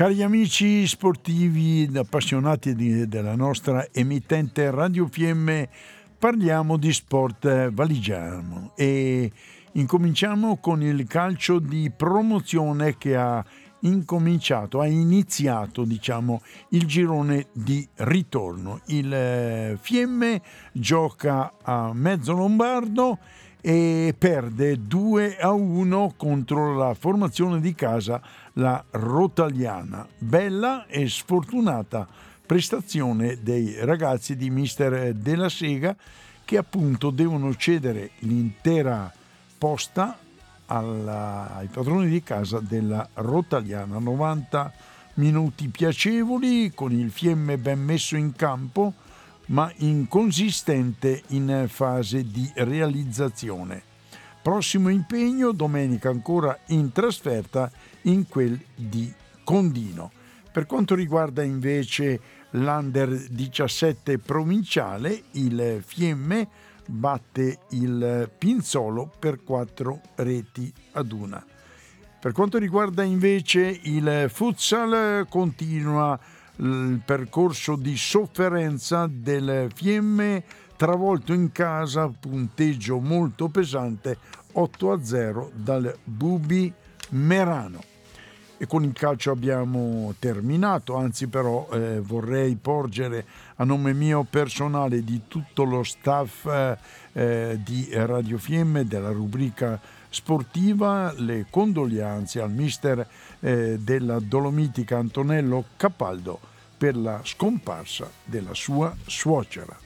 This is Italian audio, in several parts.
Cari amici sportivi appassionati di, della nostra emittente Radio Fiemme, parliamo di sport valigiano e incominciamo con il calcio di promozione che ha incominciato, ha iniziato diciamo il girone di ritorno. Il eh, Fiemme gioca a mezzo lombardo e perde 2 a 1 contro la formazione di casa, la Rotaliana. Bella e sfortunata prestazione dei ragazzi di Mister Della Sega che appunto devono cedere l'intera posta alla, ai padroni di casa della Rotaliana. 90 minuti piacevoli con il fiemme ben messo in campo ma inconsistente in fase di realizzazione. Prossimo impegno domenica ancora in trasferta in quel di Condino. Per quanto riguarda invece l'Under 17 provinciale, il Fiemme batte il Pinzolo per 4 reti ad una. Per quanto riguarda invece il futsal, continua il percorso di sofferenza del Fiemme travolto in casa, punteggio molto pesante 8 a 0 dal Bubi Merano. E con il calcio abbiamo terminato, anzi però eh, vorrei porgere a nome mio personale di tutto lo staff eh, di Radio Fiemme della rubrica sportiva le condoglianze al mister eh, della Dolomitica Antonello Capaldo per la scomparsa della sua suocera.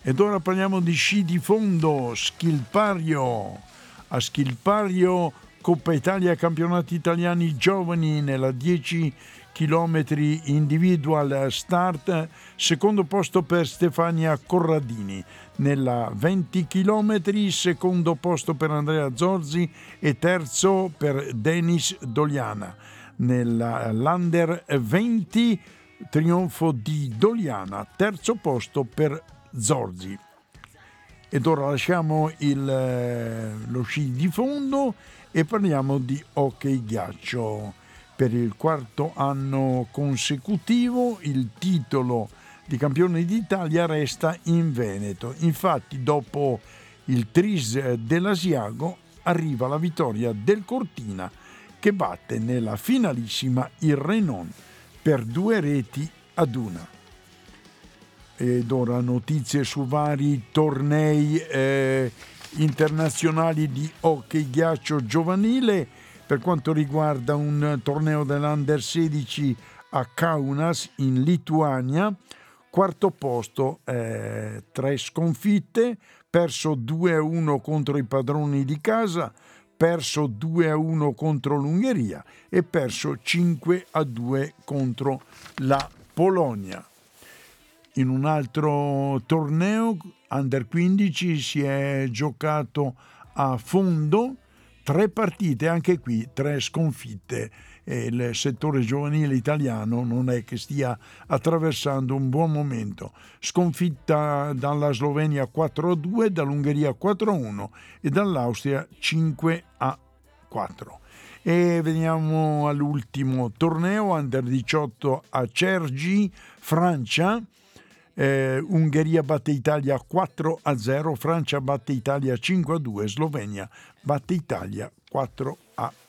Ed ora parliamo di sci di fondo, Schilpario. A Schilpario, Coppa Italia Campionati Italiani Giovani nella 10 km individual start, secondo posto per Stefania Corradini, nella 20 km secondo posto per Andrea Zorzi e terzo per Denis Doliana. Nella Lander 20 trionfo di Doliana, terzo posto per Zorzi. Ed ora lasciamo il, eh, lo sci di fondo e parliamo di hockey ghiaccio. Per il quarto anno consecutivo il titolo di campione d'Italia resta in Veneto. Infatti dopo il Tris dell'Asiago arriva la vittoria del Cortina che batte nella finalissima il Renon per due reti ad una. Ed ora notizie su vari tornei eh, internazionali di hockey ghiaccio giovanile per quanto riguarda un torneo dell'Under 16 a Kaunas in Lituania. Quarto posto, eh, tre sconfitte, perso 2-1 contro i padroni di casa, perso 2-1 contro l'Ungheria e perso 5-2 contro la Polonia. In un altro torneo, Under 15, si è giocato a fondo tre partite, anche qui tre sconfitte il settore giovanile italiano non è che stia attraversando un buon momento. Sconfitta dalla Slovenia 4-2, dall'Ungheria 4-1 e dall'Austria 5-4. E veniamo all'ultimo torneo, Under 18 a Cergi, Francia. Eh, Ungheria batte Italia 4 a 0, Francia batte Italia 5 a 2, Slovenia batte Italia 4 a 2.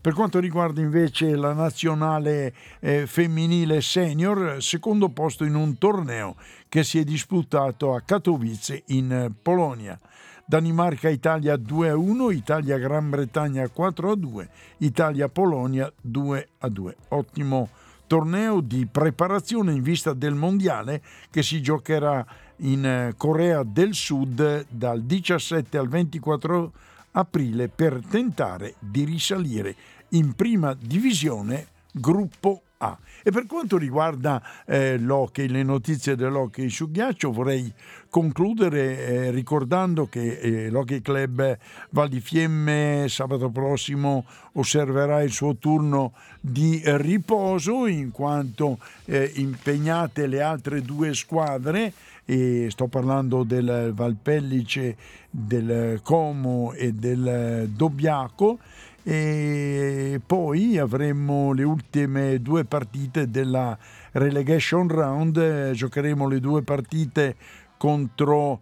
Per quanto riguarda invece la nazionale eh, femminile senior, secondo posto in un torneo che si è disputato a Katowice in Polonia. Danimarca-Italia 2-1, Italia-Gran Bretagna 4-2, Italia-Polonia 2-2. Ottimo torneo di preparazione in vista del mondiale che si giocherà in eh, Corea del Sud dal 17 al 24 aprile per tentare di risalire in prima divisione gruppo A. E per quanto riguarda eh, l'hockey, le notizie dell'hockey su ghiaccio, vorrei concludere eh, ricordando che eh, l'Hockey Club Val di Fiemme sabato prossimo osserverà il suo turno di riposo in quanto eh, impegnate le altre due squadre e sto parlando del Valpellice, del Como e del Dobbiaco. E poi avremo le ultime due partite della relegation round, giocheremo le due partite contro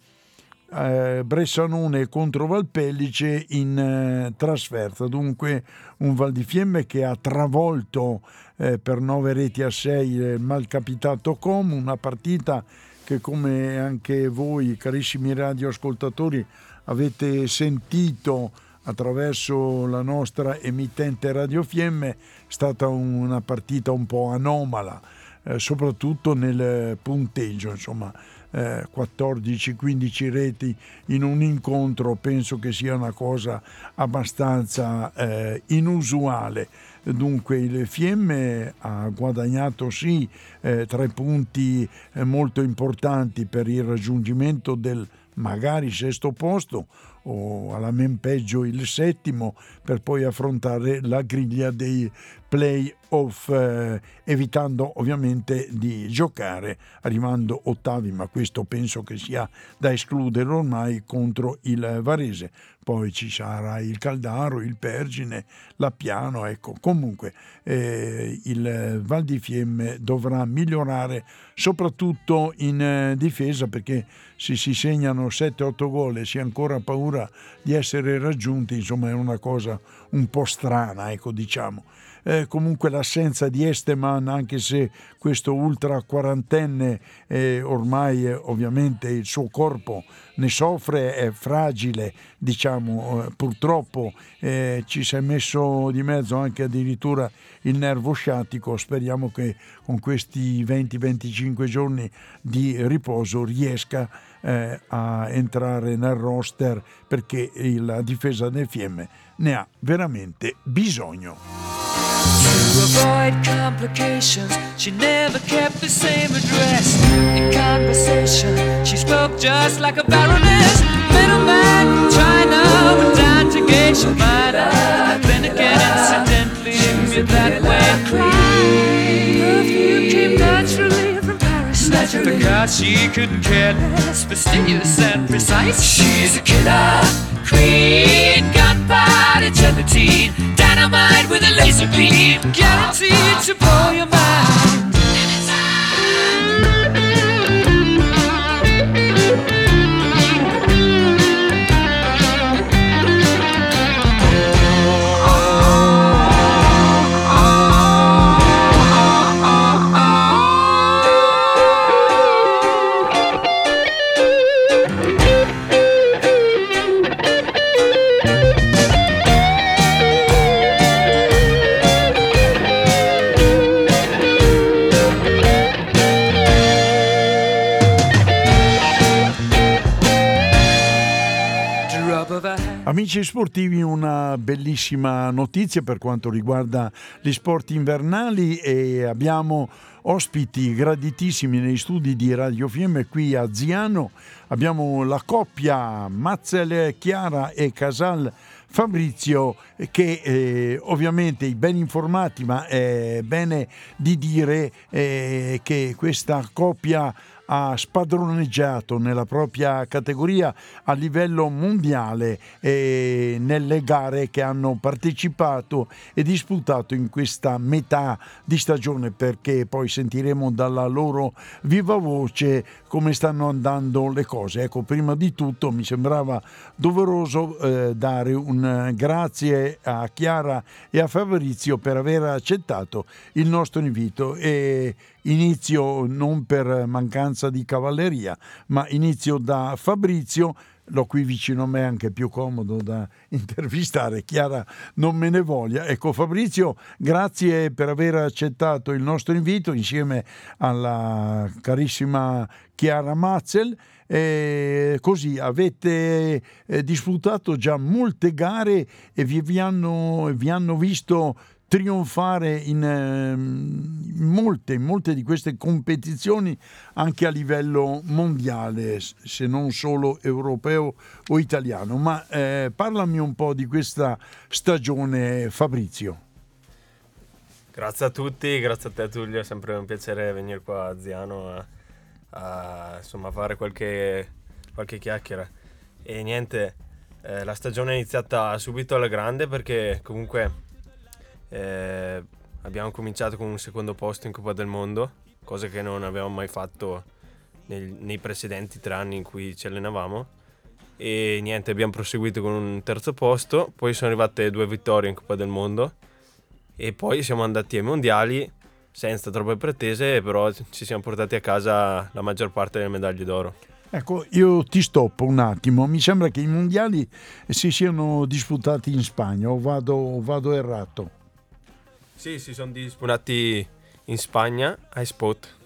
eh, Bressanone contro Valpellice in eh, trasferta, dunque un Val di Fiemme che ha travolto eh, per nove reti a sei il malcapitato Com, una partita che come anche voi carissimi radioascoltatori avete sentito attraverso la nostra emittente Radio Fiemme è stata una partita un po' anomala, eh, soprattutto nel punteggio, insomma eh, 14-15 reti in un incontro penso che sia una cosa abbastanza eh, inusuale. Dunque il Fiemme ha guadagnato sì eh, tre punti eh, molto importanti per il raggiungimento del magari sesto posto o alla men peggio il settimo per poi affrontare la griglia dei play-off eh, evitando ovviamente di giocare arrivando ottavi ma questo penso che sia da escludere ormai contro il Varese. Poi ci sarà il Caldaro, il Pergine, l'Appiano, ecco, comunque eh, il Val di Fiemme dovrà migliorare soprattutto in eh, difesa perché se si segnano 7-8 gol e si ha ancora paura di essere raggiunti, insomma è una cosa un po' strana, ecco diciamo eh, comunque l'assenza di Esteman, anche se questo ultra quarantenne eh, ormai eh, ovviamente il suo corpo ne soffre, è fragile, diciamo, eh, purtroppo eh, ci si è messo di mezzo anche addirittura il nervo sciatico, speriamo che con questi 20-25 giorni di riposo riesca eh, a entrare nel roster perché la difesa del Fiemme ne ha veramente bisogno. Avoid complications, she never kept the same address. In conversation, she spoke just like a baroness. Middleman from China went down to Geisha Minor. Then again, incidentally, knew that way. Perfume came naturally from Paris. Because she couldn't care less, fastidious and precise. She's a killer queen, gunpowder gelatine, dynamite with a laser beam, guaranteed to blow your mind. Amici sportivi, una bellissima notizia per quanto riguarda gli sport invernali e abbiamo ospiti graditissimi nei studi di Radio Fiemme qui a Ziano. Abbiamo la coppia Mazzel Chiara e Casal Fabrizio che eh, ovviamente i ben informati, ma è bene di dire eh, che questa coppia ha spadroneggiato nella propria categoria a livello mondiale eh, nelle gare che hanno partecipato e disputato in questa metà di stagione perché poi sentiremo dalla loro viva voce come stanno andando le cose. Ecco, prima di tutto mi sembrava doveroso eh, dare un grazie a Chiara e a Fabrizio per aver accettato il nostro invito e Inizio non per mancanza di cavalleria, ma inizio da Fabrizio l'ho qui vicino a me, anche più comodo da intervistare. Chiara non me ne voglia. Ecco Fabrizio, grazie per aver accettato il nostro invito insieme alla carissima Chiara Mazzel. E così avete eh, disputato già molte gare e vi, hanno, vi hanno visto trionfare in, eh, molte, molte di queste competizioni anche a livello mondiale, se non solo europeo o italiano. Ma eh, parlami un po' di questa stagione, Fabrizio. Grazie a tutti, grazie a te Tullio, è sempre un piacere venire qua a Ziano a, a insomma, fare qualche, qualche chiacchiera. E niente, eh, la stagione è iniziata subito alla grande perché comunque eh, abbiamo cominciato con un secondo posto in Coppa del Mondo, cosa che non avevamo mai fatto nel, nei precedenti tre anni in cui ci allenavamo. E niente, abbiamo proseguito con un terzo posto, poi sono arrivate due vittorie in Coppa del Mondo e poi siamo andati ai mondiali senza troppe pretese, però ci siamo portati a casa la maggior parte delle medaglie d'oro. Ecco, io ti stoppo un attimo, mi sembra che i mondiali si siano disputati in Spagna o vado, vado errato? Sì, si sono disputati in Spagna a Spot.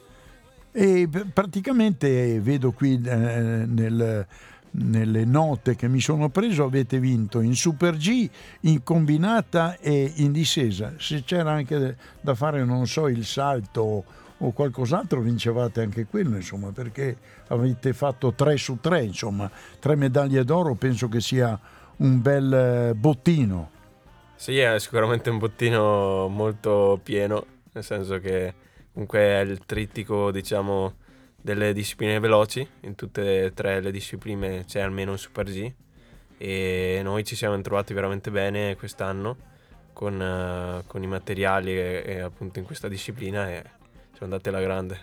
E praticamente vedo qui eh, nel, nelle note che mi sono preso avete vinto in Super G, in combinata e in discesa. Se c'era anche da fare, non so, il salto o qualcos'altro, vincevate anche quello, insomma, perché avete fatto 3 su 3, insomma, tre medaglie d'oro, penso che sia un bel bottino. Sì, è sicuramente un bottino molto pieno, nel senso che comunque è il trittico, diciamo, delle discipline veloci, in tutte e tre le discipline c'è almeno un Super G e noi ci siamo trovati veramente bene quest'anno con, uh, con i materiali e, e, appunto in questa disciplina e siamo andati alla grande.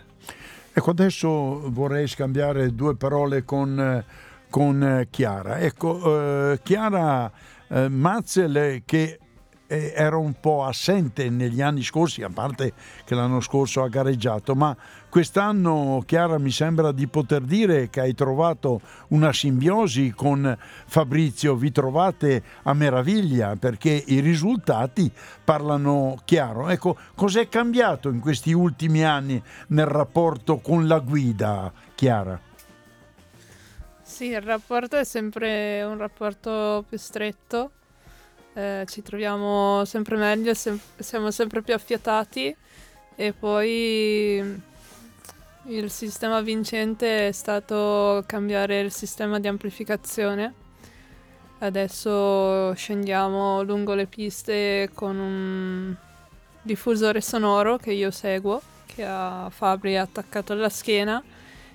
Ecco, adesso vorrei scambiare due parole con, con Chiara. Ecco, eh, Chiara eh, Mazzel che era un po' assente negli anni scorsi, a parte che l'anno scorso ha gareggiato, ma quest'anno Chiara mi sembra di poter dire che hai trovato una simbiosi con Fabrizio, vi trovate a meraviglia perché i risultati parlano chiaro. Ecco, cos'è cambiato in questi ultimi anni nel rapporto con la guida, Chiara? Sì, il rapporto è sempre un rapporto più stretto eh, ci troviamo sempre meglio, sem- siamo sempre più affiatati e poi il sistema vincente è stato cambiare il sistema di amplificazione. Adesso scendiamo lungo le piste con un diffusore sonoro che io seguo, che ha Fabri attaccato alla schiena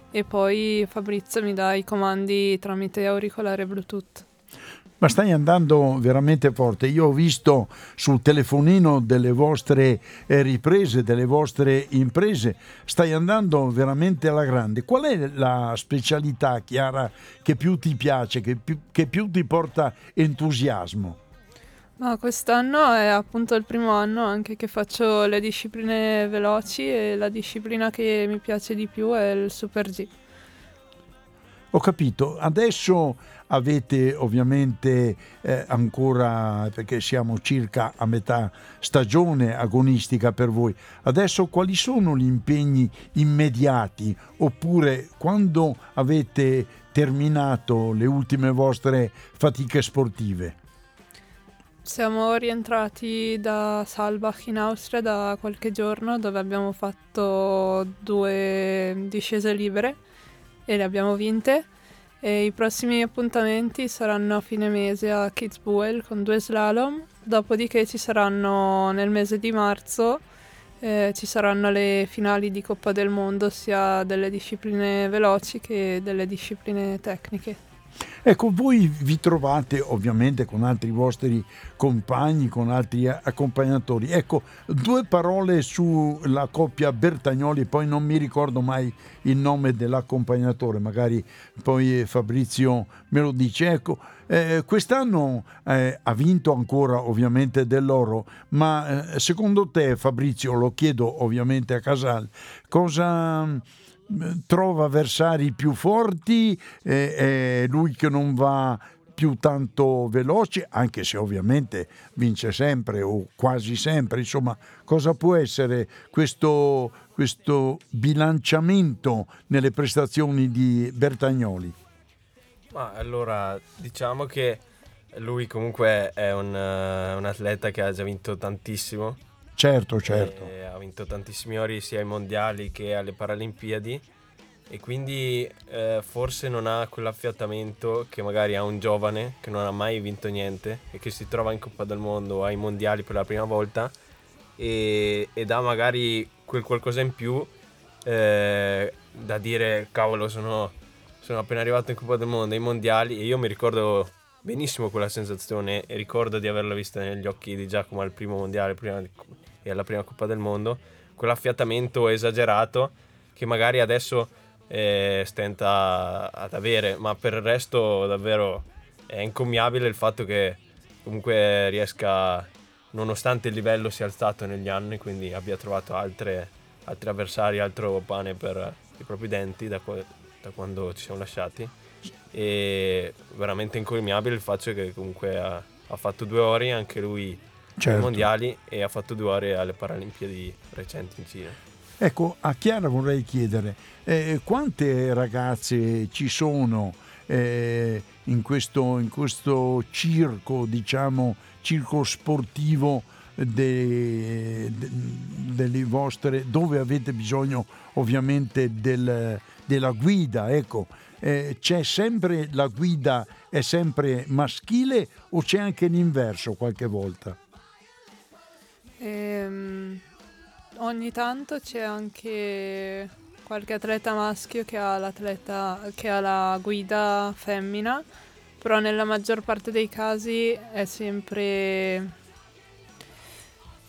e poi Fabrizio mi dà i comandi tramite auricolare Bluetooth. Ma stai andando veramente forte. Io ho visto sul telefonino delle vostre eh, riprese, delle vostre imprese, stai andando veramente alla grande. Qual è la specialità, Chiara, che più ti piace, che più, che più ti porta entusiasmo? Ma quest'anno è appunto il primo anno anche che faccio le discipline veloci e la disciplina che mi piace di più è il Super G. Ho capito, adesso avete ovviamente eh, ancora, perché siamo circa a metà stagione agonistica per voi, adesso quali sono gli impegni immediati? Oppure quando avete terminato le ultime vostre fatiche sportive? Siamo rientrati da Salbach in Austria da qualche giorno dove abbiamo fatto due discese libere e le abbiamo vinte. E I prossimi appuntamenti saranno a fine mese a Kitzbühel con due slalom, dopodiché ci saranno nel mese di marzo eh, ci saranno le finali di Coppa del Mondo sia delle discipline veloci che delle discipline tecniche. Ecco, voi vi trovate ovviamente con altri vostri compagni, con altri accompagnatori. Ecco, due parole sulla coppia Bertagnoli, poi non mi ricordo mai il nome dell'accompagnatore, magari poi Fabrizio me lo dice. Ecco, eh, quest'anno eh, ha vinto ancora ovviamente dell'oro, ma eh, secondo te Fabrizio, lo chiedo ovviamente a Casal, cosa trova avversari più forti, eh, è lui che non va più tanto veloce, anche se ovviamente vince sempre o quasi sempre. Insomma, cosa può essere questo, questo bilanciamento nelle prestazioni di Bertagnoli? Ma allora, diciamo che Lui comunque è un, uh, un atleta che ha già vinto tantissimo. Certo, certo. Ha vinto tantissimi ori sia ai mondiali che alle Paralimpiadi e quindi eh, forse non ha quell'affiatamento che magari ha un giovane che non ha mai vinto niente e che si trova in Coppa del Mondo ai mondiali per la prima volta e, ed ha magari quel qualcosa in più eh, da dire cavolo sono, sono appena arrivato in Coppa del Mondo ai mondiali e io mi ricordo benissimo quella sensazione e ricordo di averla vista negli occhi di Giacomo al primo mondiale prima di, e alla prima Coppa del Mondo, quell'affiatamento esagerato che magari adesso eh, stenta ad avere, ma per il resto davvero è incommiabile il fatto che comunque riesca, nonostante il livello sia alzato negli anni, quindi abbia trovato altre, altri avversari, altro pane per i propri denti da, da quando ci siamo lasciati. E veramente incommiabile il fatto che comunque ha, ha fatto due ore anche lui certo. ai mondiali e ha fatto due ore alle Paralimpiadi recenti in Cina. Ecco, a Chiara vorrei chiedere eh, quante ragazze ci sono eh, in, questo, in, questo, circo, diciamo, circo sportivo de, de, delle vostre, dove avete bisogno ovviamente del, della guida, ecco eh, c'è sempre la guida è sempre maschile o c'è anche l'inverso qualche volta? Ehm, ogni tanto c'è anche qualche atleta maschio che ha, che ha la guida femmina, però nella maggior parte dei casi è sempre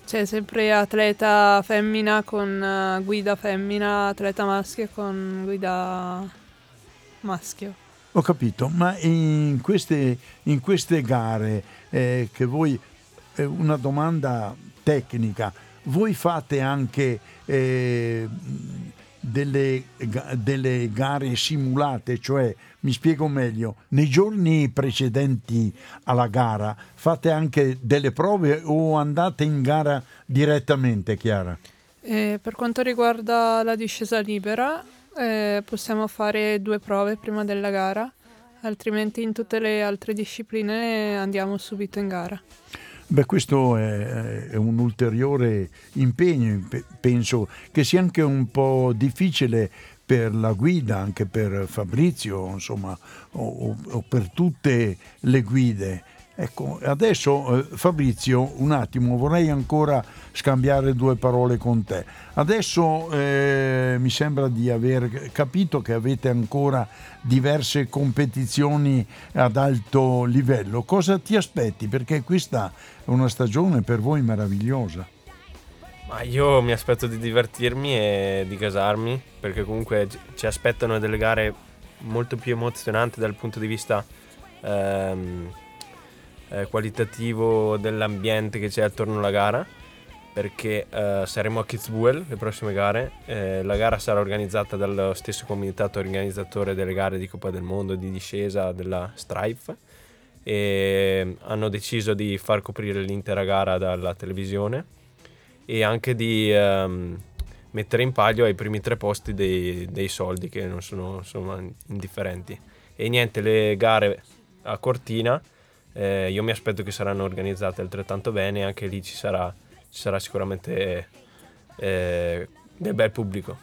c'è sempre atleta femmina con guida femmina, atleta maschio con guida maschio. Ho capito, ma in queste, in queste gare eh, che voi, eh, una domanda tecnica, voi fate anche eh, delle, delle, gare simulate, cioè mi spiego meglio, nei giorni precedenti alla gara fate anche delle prove o andate in gara direttamente, Chiara? Eh, per quanto riguarda la discesa libera, eh, possiamo fare due prove prima della gara, altrimenti in tutte le altre discipline andiamo subito in gara. Beh, questo è, è, un ulteriore impegno, penso che sia anche un po' difficile per la guida, anche per Fabrizio, insomma, o, o per tutte le guide. Ecco, adesso eh, Fabrizio, un attimo, vorrei ancora scambiare due parole con te. Adesso eh, mi sembra di aver capito che avete ancora diverse competizioni ad alto livello. Cosa ti aspetti? Perché questa è una stagione per voi meravigliosa. Ma io mi aspetto di divertirmi e di casarmi, perché comunque ci aspettano delle gare molto più emozionanti dal punto di vista... Ehm, eh, qualitativo dell'ambiente che c'è attorno alla gara perché eh, saremo a Kitzbühel le prossime gare. Eh, la gara sarà organizzata dallo stesso comitato organizzatore delle gare di Coppa del Mondo di discesa della Strife e hanno deciso di far coprire l'intera gara dalla televisione e anche di ehm, mettere in palio ai primi tre posti dei, dei soldi che non sono, sono indifferenti. E niente, le gare a Cortina eh, io mi aspetto che saranno organizzate altrettanto bene, anche lì ci sarà, ci sarà sicuramente eh, del bel pubblico.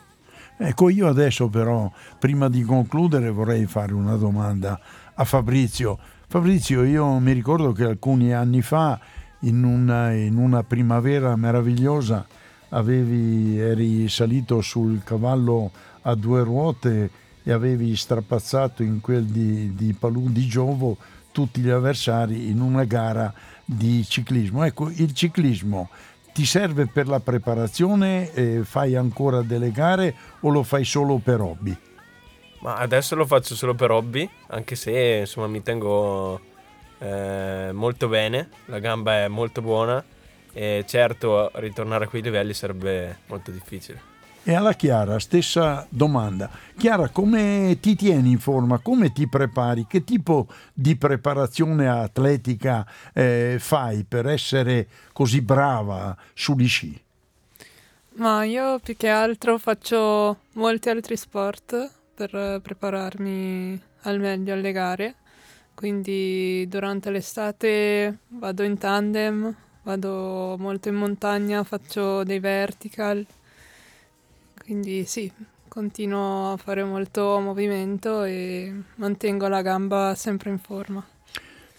Ecco, io adesso però, prima di concludere, vorrei fare una domanda a Fabrizio. Fabrizio, io mi ricordo che alcuni anni fa, in una, in una primavera meravigliosa, avevi, eri salito sul cavallo a due ruote e avevi strapazzato in quel di, di Palù di Giovo tutti gli avversari in una gara di ciclismo. Ecco, il ciclismo ti serve per la preparazione? Fai ancora delle gare o lo fai solo per hobby? Ma adesso lo faccio solo per hobby, anche se insomma mi tengo eh, molto bene, la gamba è molto buona e certo ritornare a quei livelli sarebbe molto difficile. E alla Chiara, stessa domanda. Chiara, come ti tieni in forma? Come ti prepari? Che tipo di preparazione atletica eh, fai per essere così brava sugli sci? Ma io più che altro faccio molti altri sport per prepararmi al meglio alle gare. quindi durante l'estate vado in tandem, vado molto in montagna, faccio dei vertical, quindi sì, continuo a fare molto movimento e mantengo la gamba sempre in forma.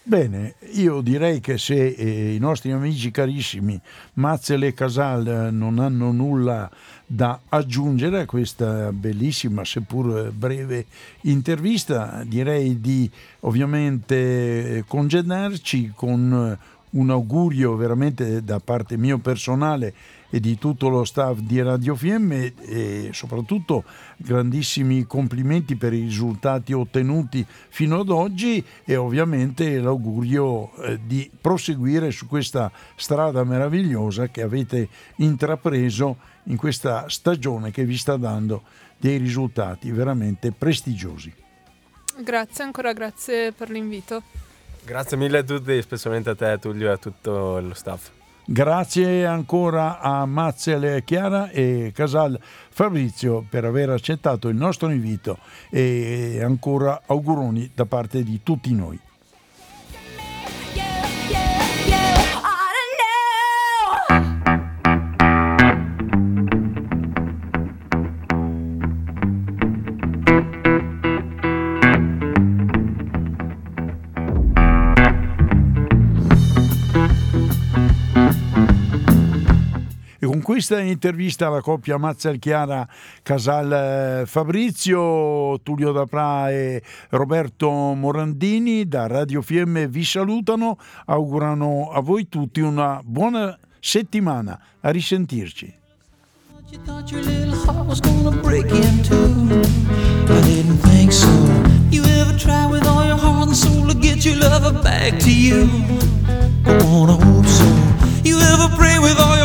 Bene, io direi che se eh, i nostri amici carissimi Mazzel e Casal eh, non hanno nulla da aggiungere a questa bellissima, seppur breve intervista, direi di ovviamente congedarci con un augurio veramente da parte mio personale e di tutto lo staff di Radio Fiemme e soprattutto grandissimi complimenti per i risultati ottenuti fino ad oggi e ovviamente l'augurio eh, di proseguire su questa strada meravigliosa che avete intrapreso in questa stagione che vi sta dando dei risultati veramente prestigiosi. Grazie ancora, grazie per l'invito. Grazie mille a tutti, specialmente a te Tullio e a tutto lo staff. Grazie ancora a Mazzel Chiara e Casal Fabrizio per aver accettato il nostro invito e ancora auguroni da parte di tutti noi. Questa intervista alla coppia Mazzel Chiara Casal eh, Fabrizio, Tullio Dapra e Roberto Morandini da Radio Fiemme vi salutano, augurano a voi tutti una buona settimana. A risentirci. You. You ever pray with all your